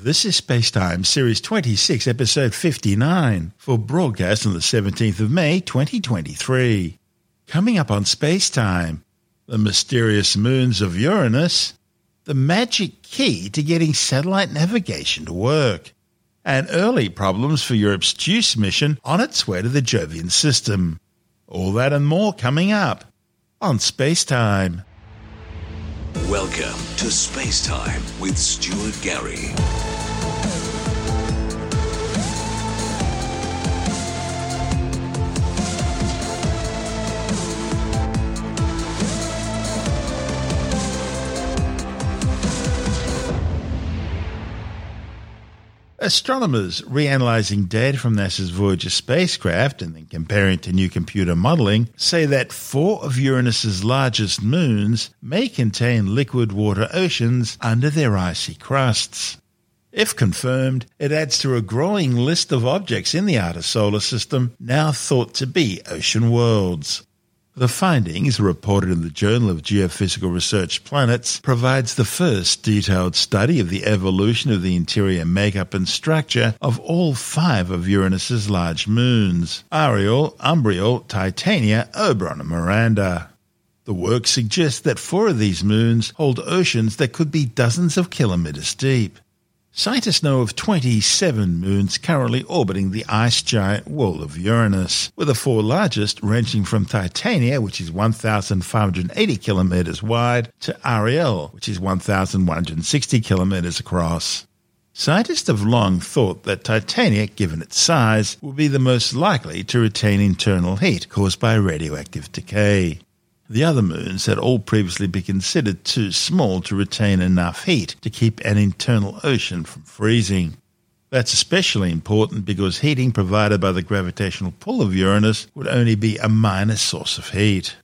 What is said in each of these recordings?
This is Spacetime, Series 26, Episode 59, for broadcast on the 17th of May 2023. Coming up on Spacetime, the mysterious moons of Uranus, the magic key to getting satellite navigation to work, and early problems for Europe's JUICE mission on its way to the Jovian system. All that and more coming up on Spacetime. Welcome to Space Time with Stuart Gary. Astronomers reanalyzing data from NASA's Voyager spacecraft and then comparing it to new computer modeling say that four of Uranus's largest moons may contain liquid water oceans under their icy crusts. If confirmed, it adds to a growing list of objects in the outer solar system now thought to be ocean worlds. The findings, reported in the Journal of Geophysical Research Planets, provides the first detailed study of the evolution of the interior makeup and structure of all five of Uranus's large moons Ariel, Umbriel, Titania, Oberon, and Miranda. The work suggests that four of these moons hold oceans that could be dozens of kilometers deep. Scientists know of 27 moons currently orbiting the ice giant wall of Uranus, with the four largest ranging from Titania, which is 1,580 kilometers wide, to Ariel, which is 1,160 kilometers across. Scientists have long thought that Titania, given its size, would be the most likely to retain internal heat caused by radioactive decay. The other moons had all previously been considered too small to retain enough heat to keep an internal ocean from freezing. That's especially important because heating provided by the gravitational pull of Uranus would only be a minor source of heat.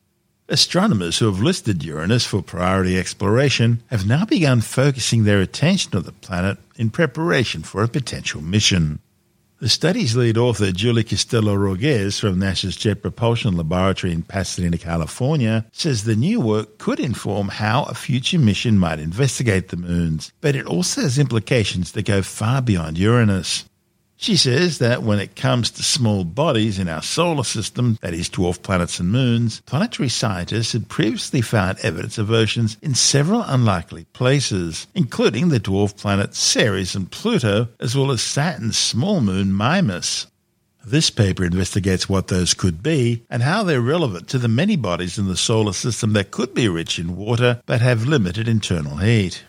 Astronomers who have listed Uranus for priority exploration have now begun focusing their attention on the planet in preparation for a potential mission. The study's lead author, Julie Castillo-Rogez from NASA's Jet Propulsion Laboratory in Pasadena, California, says the new work could inform how a future mission might investigate the moons, but it also has implications that go far beyond Uranus. She says that when it comes to small bodies in our solar system, that is, dwarf planets and moons, planetary scientists had previously found evidence of oceans in several unlikely places, including the dwarf planets Ceres and Pluto, as well as Saturn's small moon Mimas. This paper investigates what those could be and how they're relevant to the many bodies in the solar system that could be rich in water but have limited internal heat.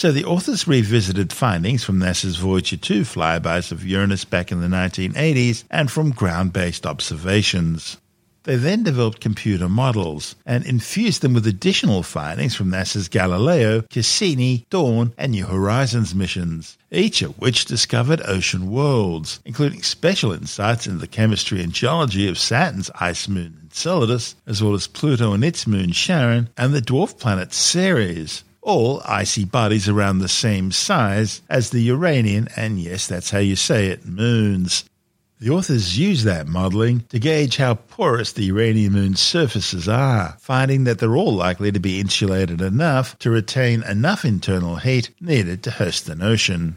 So the authors revisited findings from NASA's Voyager 2 flybys of Uranus back in the 1980s and from ground based observations. They then developed computer models and infused them with additional findings from NASA's Galileo, Cassini, Dawn, and New Horizons missions, each of which discovered ocean worlds, including special insights into the chemistry and geology of Saturn's ice moon Enceladus, as well as Pluto and its moon Charon, and the dwarf planet Ceres, all icy bodies around the same size as the Uranian, and yes, that's how you say it, moons. The authors use that modelling to gauge how porous the Uranian moon's surfaces are, finding that they're all likely to be insulated enough to retain enough internal heat needed to host an ocean.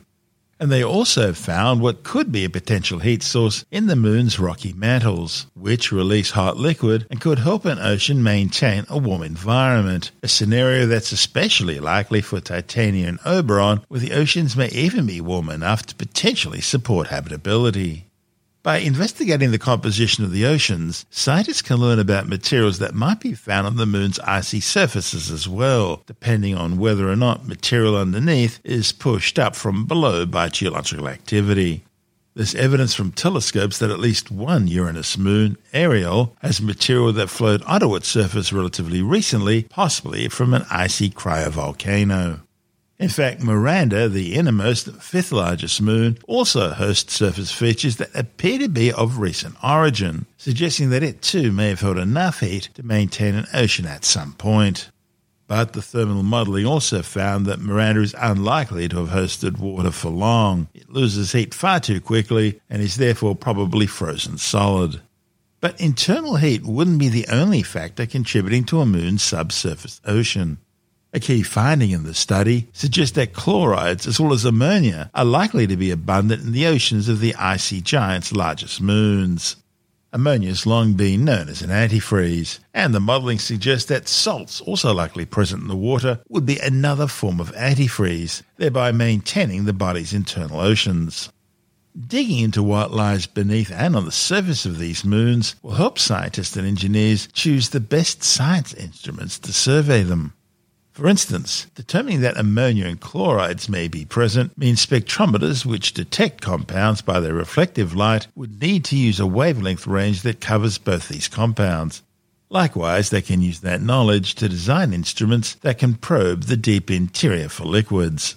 And they also found what could be a potential heat source in the moon's rocky mantles, which release hot liquid and could help an ocean maintain a warm environment, a scenario that's especially likely for Titania and Oberon, where the oceans may even be warm enough to potentially support habitability. By investigating the composition of the oceans, scientists can learn about materials that might be found on the moon's icy surfaces as well, depending on whether or not material underneath is pushed up from below by geological activity. There's evidence from telescopes that at least one Uranus moon, Ariel, has material that flowed onto its surface relatively recently, possibly from an icy cryovolcano. In fact, Miranda, the innermost, fifth largest moon, also hosts surface features that appear to be of recent origin, suggesting that it too may have held enough heat to maintain an ocean at some point. But the thermal modelling also found that Miranda is unlikely to have hosted water for long. It loses heat far too quickly and is therefore probably frozen solid. But internal heat wouldn't be the only factor contributing to a moon's subsurface ocean. A key finding in the study suggests that chlorides as well as ammonia are likely to be abundant in the oceans of the icy giant's largest moons. Ammonia has long been known as an antifreeze, and the modelling suggests that salts, also likely present in the water, would be another form of antifreeze, thereby maintaining the body's internal oceans. Digging into what lies beneath and on the surface of these moons will help scientists and engineers choose the best science instruments to survey them. For instance, determining that ammonia and chlorides may be present means spectrometers which detect compounds by their reflective light would need to use a wavelength range that covers both these compounds. Likewise, they can use that knowledge to design instruments that can probe the deep interior for liquids.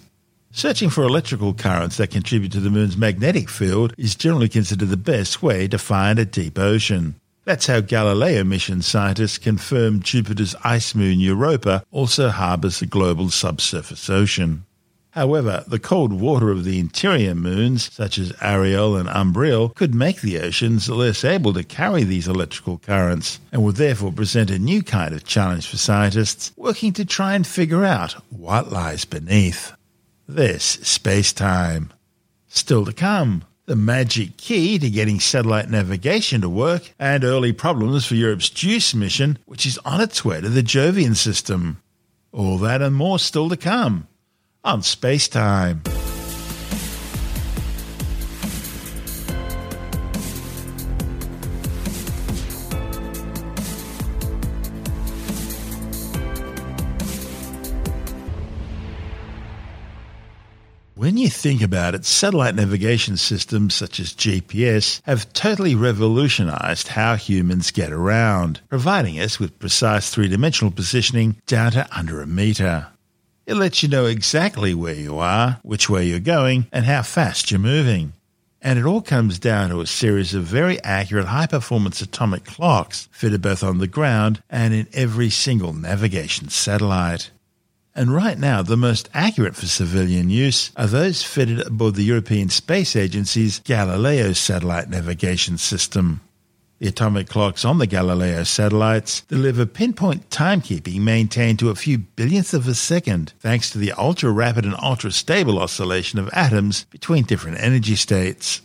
Searching for electrical currents that contribute to the moon's magnetic field is generally considered the best way to find a deep ocean. That's how Galileo mission scientists confirmed Jupiter's ice moon Europa also harbours a global subsurface ocean. However, the cold water of the interior moons, such as Ariel and Umbriel, could make the oceans less able to carry these electrical currents, and would therefore present a new kind of challenge for scientists working to try and figure out what lies beneath. This space time. Still to come the magic key to getting satellite navigation to work, and early problems for Europe's JUICE mission, which is on its way to the Jovian system. All that and more still to come on Space Time. You think about it, satellite navigation systems such as GPS have totally revolutionized how humans get around, providing us with precise three dimensional positioning down to under a meter. It lets you know exactly where you are, which way you're going, and how fast you're moving. And it all comes down to a series of very accurate high performance atomic clocks fitted both on the ground and in every single navigation satellite. And right now, the most accurate for civilian use are those fitted aboard the European Space Agency's Galileo satellite navigation system. The atomic clocks on the Galileo satellites deliver pinpoint timekeeping maintained to a few billionths of a second, thanks to the ultra rapid and ultra stable oscillation of atoms between different energy states.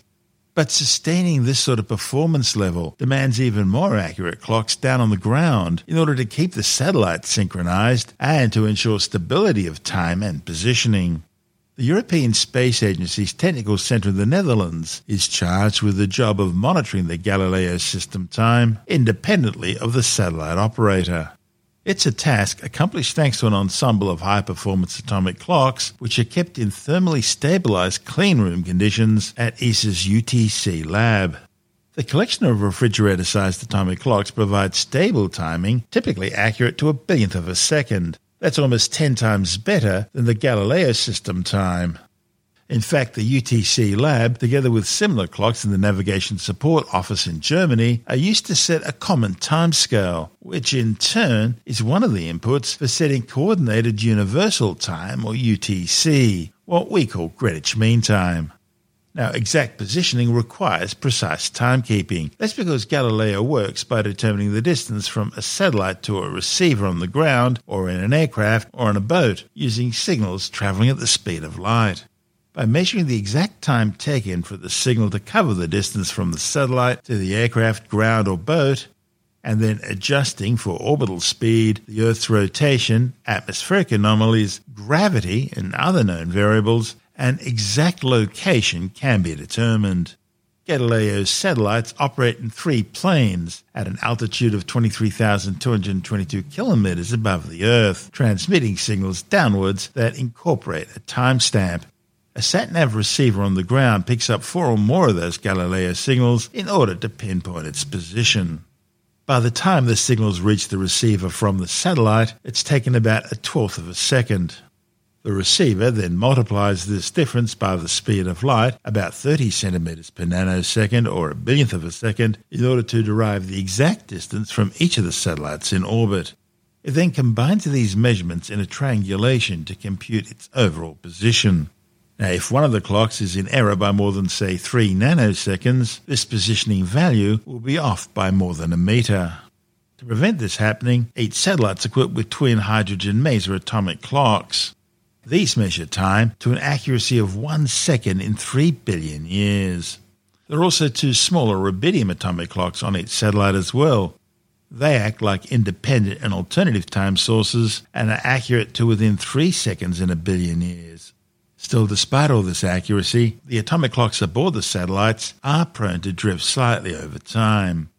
But sustaining this sort of performance level demands even more accurate clocks down on the ground in order to keep the satellites synchronized and to ensure stability of time and positioning. The European Space Agency's Technical Centre in the Netherlands is charged with the job of monitoring the Galileo system time independently of the satellite operator. It's a task accomplished thanks to an ensemble of high performance atomic clocks, which are kept in thermally stabilized cleanroom conditions at ESA's UTC lab. The collection of refrigerator sized atomic clocks provides stable timing, typically accurate to a billionth of a second. That's almost 10 times better than the Galileo system time. In fact, the UTC lab, together with similar clocks in the Navigation Support Office in Germany, are used to set a common timescale, which in turn is one of the inputs for setting Coordinated Universal Time, or UTC, what we call Greenwich Mean Time. Now, exact positioning requires precise timekeeping. That's because Galileo works by determining the distance from a satellite to a receiver on the ground, or in an aircraft, or on a boat, using signals traveling at the speed of light by measuring the exact time taken for the signal to cover the distance from the satellite to the aircraft, ground, or boat, and then adjusting for orbital speed, the Earth's rotation, atmospheric anomalies, gravity, and other known variables, an exact location can be determined. Galileo's satellites operate in three planes at an altitude of 23,222 kilometers above the Earth, transmitting signals downwards that incorporate a timestamp. A SatNav receiver on the ground picks up four or more of those Galileo signals in order to pinpoint its position. By the time the signals reach the receiver from the satellite, it's taken about a twelfth of a second. The receiver then multiplies this difference by the speed of light, about 30 centimeters per nanosecond or a billionth of a second, in order to derive the exact distance from each of the satellites in orbit. It then combines these measurements in a triangulation to compute its overall position. Now, if one of the clocks is in error by more than, say, 3 nanoseconds, this positioning value will be off by more than a meter. To prevent this happening, each satellite's equipped with twin hydrogen maser atomic clocks. These measure time to an accuracy of one second in three billion years. There are also two smaller rubidium atomic clocks on each satellite as well. They act like independent and alternative time sources and are accurate to within three seconds in a billion years. Still, despite all this accuracy, the atomic clocks aboard the satellites are prone to drift slightly over time.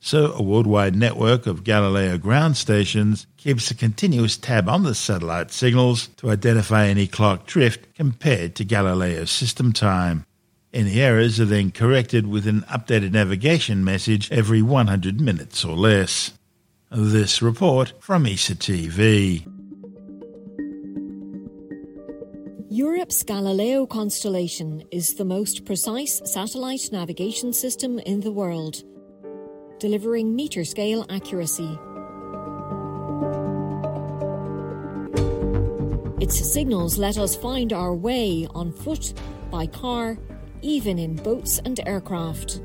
So, a worldwide network of Galileo ground stations keeps a continuous tab on the satellite signals to identify any clock drift compared to Galileo's system time. Any errors are then corrected with an updated navigation message every 100 minutes or less. This report from ESA TV. Europe's Galileo constellation is the most precise satellite navigation system in the world delivering meter scale accuracy. Its signals let us find our way on foot, by car, even in boats and aircraft.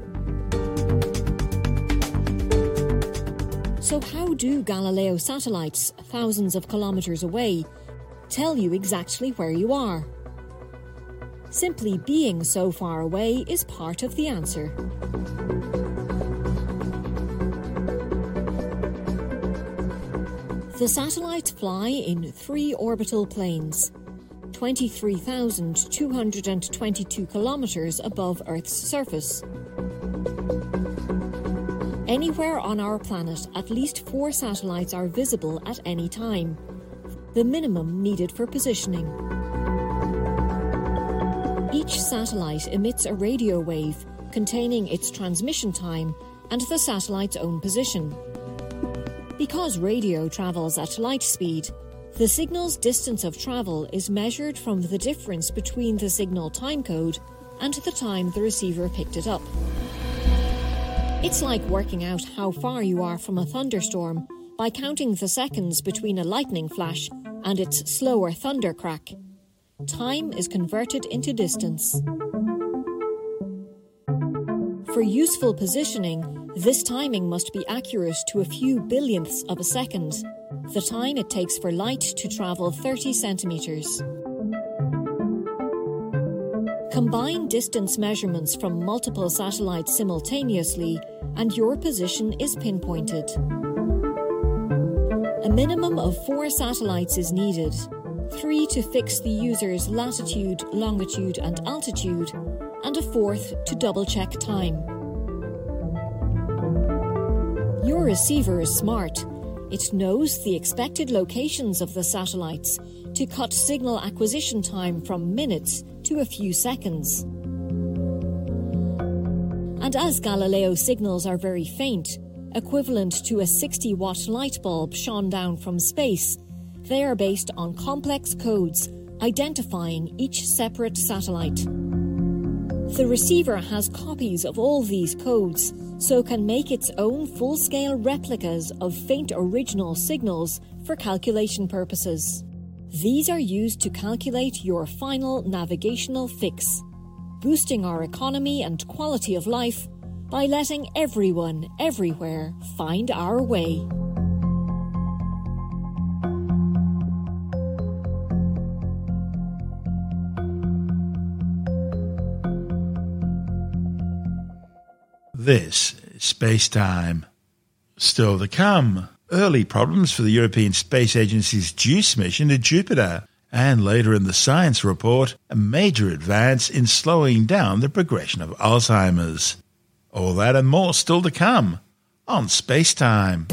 So, how do Galileo satellites, thousands of kilometres away, tell you exactly where you are? Simply being so far away is part of the answer. The satellites fly in three orbital planes, 23,222 kilometres above Earth's surface. Anywhere on our planet, at least four satellites are visible at any time, the minimum needed for positioning. Each satellite emits a radio wave containing its transmission time and the satellite's own position. Because radio travels at light speed, the signal's distance of travel is measured from the difference between the signal timecode and the time the receiver picked it up. It's like working out how far you are from a thunderstorm by counting the seconds between a lightning flash and its slower thunder crack. Time is converted into distance. For useful positioning, this timing must be accurate to a few billionths of a second, the time it takes for light to travel 30 centimetres. Combine distance measurements from multiple satellites simultaneously, and your position is pinpointed. A minimum of four satellites is needed three to fix the user's latitude, longitude, and altitude, and a fourth to double check time. Your receiver is smart. It knows the expected locations of the satellites to cut signal acquisition time from minutes to a few seconds. And as Galileo signals are very faint, equivalent to a 60 watt light bulb shone down from space, they are based on complex codes identifying each separate satellite. The receiver has copies of all these codes so can make its own full scale replicas of faint original signals for calculation purposes. These are used to calculate your final navigational fix, boosting our economy and quality of life by letting everyone, everywhere, find our way. This is space time. Still to come, early problems for the European Space Agency's JUICE mission to Jupiter, and later in the science report, a major advance in slowing down the progression of Alzheimer's. All that and more still to come on Space Time.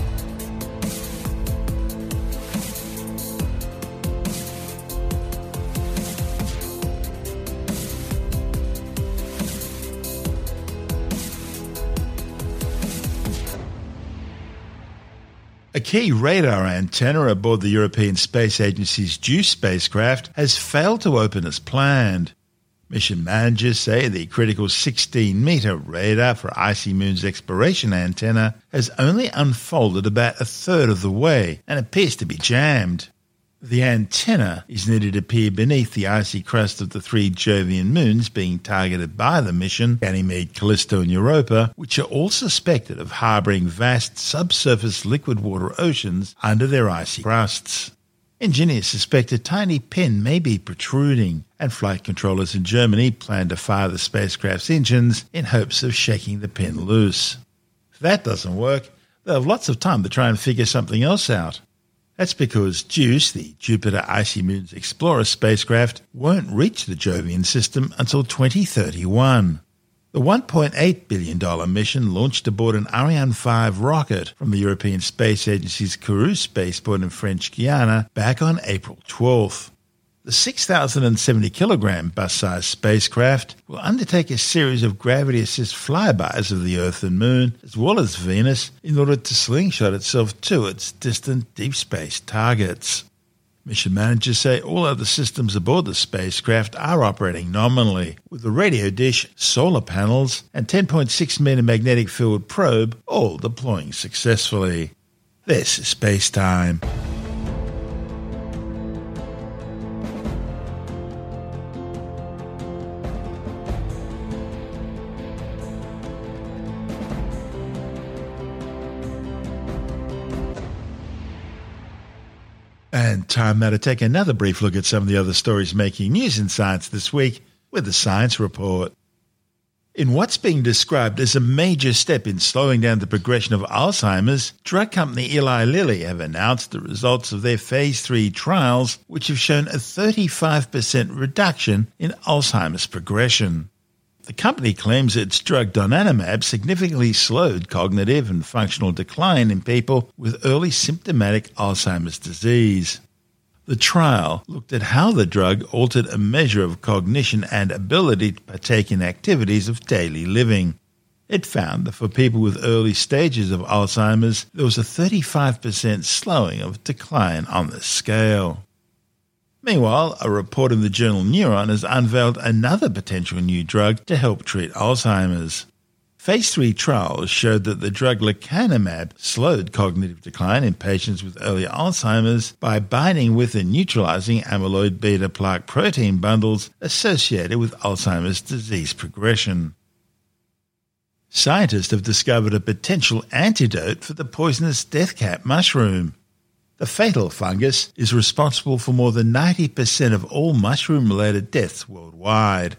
A key radar antenna aboard the European Space Agency's JUICE spacecraft has failed to open as planned. Mission managers say the critical 16 metre radar for Icy Moon's exploration antenna has only unfolded about a third of the way and appears to be jammed. The antenna is needed to peer beneath the icy crust of the three Jovian moons being targeted by the mission, Ganymede, Callisto, and Europa, which are all suspected of harbouring vast subsurface liquid water oceans under their icy crusts. Engineers suspect a tiny pin may be protruding, and flight controllers in Germany plan to fire the spacecraft's engines in hopes of shaking the pin loose. If that doesn't work, they'll have lots of time to try and figure something else out. That's because JUICE, the Jupiter Icy Moons Explorer spacecraft, won't reach the Jovian system until 2031. The $1.8 billion mission launched aboard an Ariane 5 rocket from the European Space Agency's Kourou spaceport in French Guiana back on April 12th. The 6,070 kilogram bus sized spacecraft will undertake a series of gravity assist flybys of the Earth and Moon, as well as Venus, in order to slingshot itself to its distant deep space targets. Mission managers say all other systems aboard the spacecraft are operating nominally, with the radio dish, solar panels, and 10.6 meter magnetic field probe all deploying successfully. This is Space Time. And time now to take another brief look at some of the other stories making news in science this week with the Science Report. In what's being described as a major step in slowing down the progression of Alzheimer's, drug company Eli Lilly have announced the results of their phase 3 trials, which have shown a 35% reduction in Alzheimer's progression. The company claims its drug donanemab significantly slowed cognitive and functional decline in people with early symptomatic Alzheimer's disease. The trial looked at how the drug altered a measure of cognition and ability to partake in activities of daily living. It found that for people with early stages of Alzheimer's, there was a 35% slowing of decline on the scale. Meanwhile, a report in the journal Neuron has unveiled another potential new drug to help treat Alzheimer's. Phase 3 trials showed that the drug lecanemab slowed cognitive decline in patients with early Alzheimer's by binding with and neutralizing amyloid beta plaque protein bundles associated with Alzheimer's disease progression. Scientists have discovered a potential antidote for the poisonous death cap mushroom. The fatal fungus is responsible for more than 90% of all mushroom related deaths worldwide.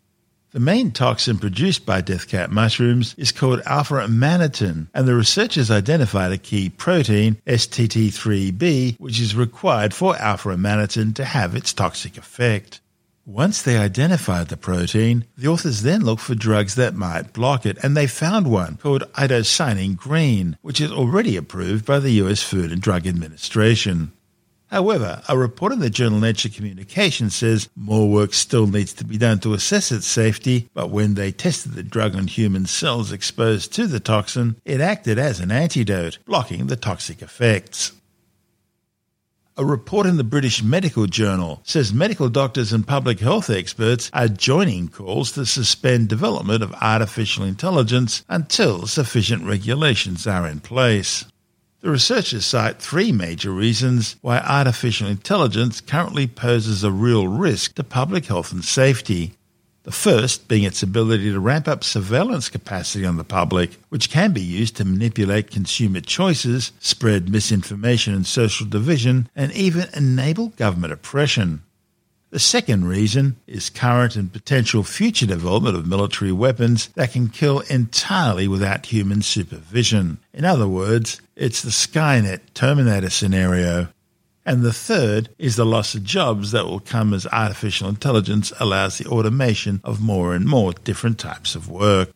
The main toxin produced by death cap mushrooms is called alpha amanitin, and the researchers identified a key protein, STT3B, which is required for alpha amanitin to have its toxic effect. Once they identified the protein, the authors then looked for drugs that might block it, and they found one called indocyanine green, which is already approved by the US Food and Drug Administration. However, a report in the journal Nature Communications says more work still needs to be done to assess its safety, but when they tested the drug on human cells exposed to the toxin, it acted as an antidote, blocking the toxic effects. A report in the British Medical Journal says medical doctors and public health experts are joining calls to suspend development of artificial intelligence until sufficient regulations are in place. The researchers cite three major reasons why artificial intelligence currently poses a real risk to public health and safety. The first being its ability to ramp up surveillance capacity on the public, which can be used to manipulate consumer choices, spread misinformation and social division, and even enable government oppression. The second reason is current and potential future development of military weapons that can kill entirely without human supervision. In other words, it's the Skynet Terminator scenario. And the third is the loss of jobs that will come as artificial intelligence allows the automation of more and more different types of work.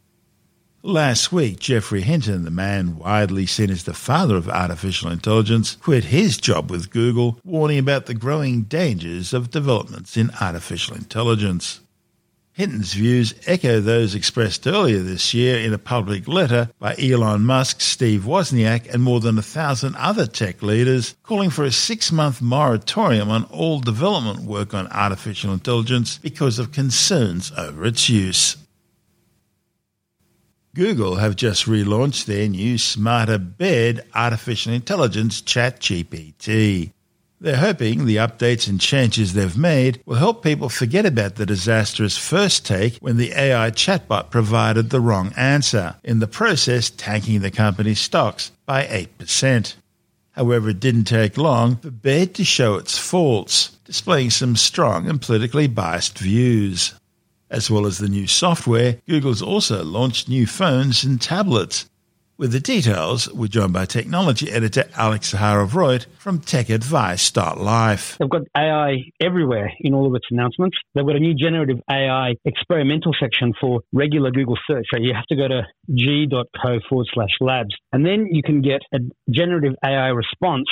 Last week, Geoffrey Hinton, the man widely seen as the father of artificial intelligence, quit his job with Google, warning about the growing dangers of developments in artificial intelligence. Hinton's views echo those expressed earlier this year in a public letter by Elon Musk, Steve Wozniak, and more than a thousand other tech leaders, calling for a six month moratorium on all development work on artificial intelligence because of concerns over its use. Google have just relaunched their new smarter bed artificial intelligence ChatGPT. They're hoping the updates and changes they've made will help people forget about the disastrous first take when the AI chatbot provided the wrong answer, in the process tanking the company's stocks by 8%. However, it didn't take long for Baidu to show its faults, displaying some strong and politically biased views. As well as the new software, Google's also launched new phones and tablets. With the details, we're joined by technology editor Alex Zaharov-Reutt from TechAdvice.life. They've got AI everywhere in all of its announcements. They've got a new generative AI experimental section for regular Google search. So you have to go to g.co forward slash labs. And then you can get a generative AI response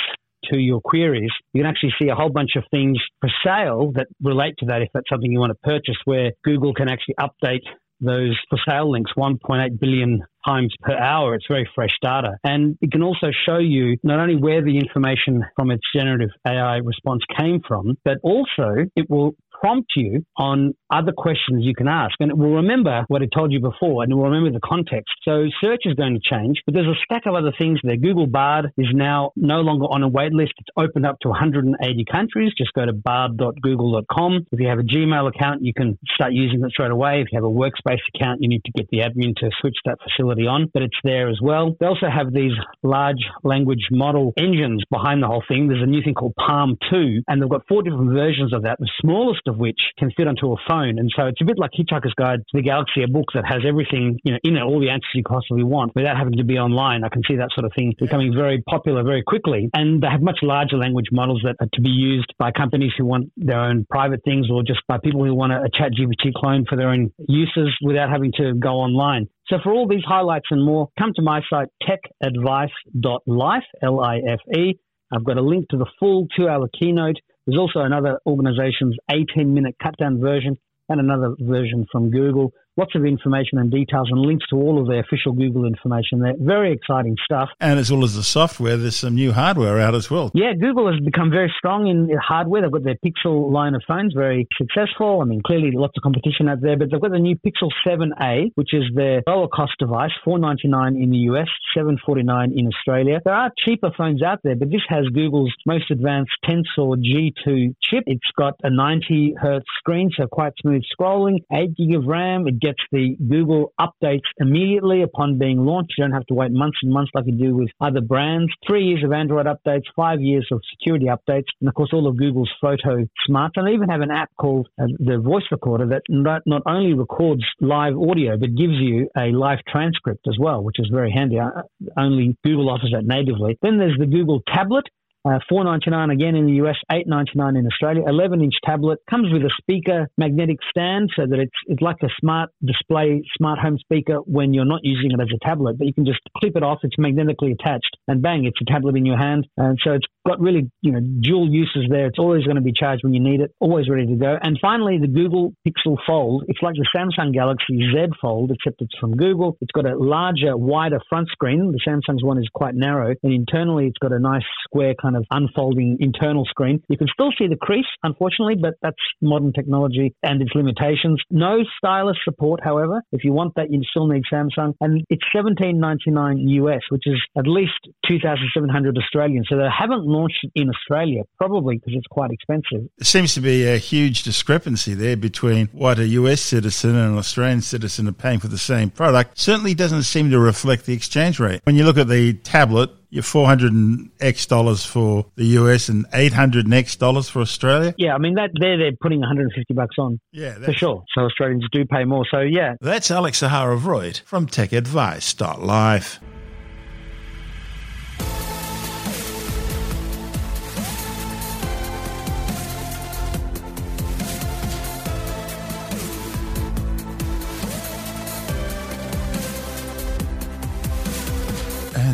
to your queries, you can actually see a whole bunch of things for sale that relate to that if that's something you want to purchase, where Google can actually update those for sale links 1.8 billion times per hour. It's very fresh data. And it can also show you not only where the information from its generative AI response came from, but also it will prompt you on other questions you can ask. And it will remember what it told you before and it will remember the context. So search is going to change, but there's a stack of other things there. Google Bard is now no longer on a wait list. It's opened up to 180 countries. Just go to bard.google.com. If you have a Gmail account, you can start using it straight away. If you have a workspace account, you need to get the admin to switch that facility on, but it's there as well. They also have these large language model engines behind the whole thing. There's a new thing called PaLM 2, and they've got four different versions of that, the smallest of which can fit onto a phone. And so it's a bit like Hitchhiker's Guide to the Galaxy, a book that has everything you know in it, all the answers you possibly want, without having to be online. I can see that sort of thing becoming very popular very quickly. And they have much larger language models that are to be used by companies who want their own private things or just by people who want a, a chat GPT clone for their own uses without having to go online. So for all these highlights and more, come to my site, techadvice.life, L-I-F-E. I've got a link to the full two-hour keynote. There's also another organization's 18-minute cut-down version and another version from Google lots of information and details and links to all of their official Google information there. Very exciting stuff. And as well as the software, there's some new hardware out as well. Yeah, Google has become very strong in hardware. They've got their Pixel line of phones, very successful. I mean, clearly lots of competition out there, but they've got the new Pixel 7a, which is their lower cost device, 499 in the US, 749 in Australia. There are cheaper phones out there, but this has Google's most advanced Tensor G2 chip. It's got a 90 hertz screen, so quite smooth scrolling, 8 gig of RAM. It gets the Google updates immediately upon being launched. You don't have to wait months and months like you do with other brands. Three years of Android updates, five years of security updates, and of course all of Google's photo smarts. And they even have an app called uh, the Voice Recorder that not, not only records live audio, but gives you a live transcript as well, which is very handy. Uh, only Google offers that natively. Then there's the Google Tablet, uh, four ninety nine again in the US, eight ninety nine in Australia. Eleven inch tablet comes with a speaker magnetic stand, so that it's it's like a smart display, smart home speaker when you're not using it as a tablet, but you can just clip it off. It's magnetically attached, and bang, it's a tablet in your hand. And so it's got really you know dual uses there. It's always going to be charged when you need it, always ready to go. And finally, the Google Pixel Fold. It's like the Samsung Galaxy Z Fold, except it's from Google. It's got a larger, wider front screen. The Samsung's one is quite narrow, and internally it's got a nice square kind of unfolding internal screen. You can still see the crease, unfortunately, but that's modern technology and its limitations. No stylus support, however. If you want that, you still need Samsung. And it's $17.99 US, which is at least 2,700 Australian. So they haven't launched it in Australia, probably because it's quite expensive. There seems to be a huge discrepancy there between what a US citizen and an Australian citizen are paying for the same product. Certainly doesn't seem to reflect the exchange rate. When you look at the tablet, you're 400 and X dollars for the US and 800 and X dollars for Australia. Yeah, I mean, that there they're putting 150 bucks on. Yeah, for sure. So Australians do pay more. So, yeah. That's Alex Zaharov-Reutt from TechAdvice.life.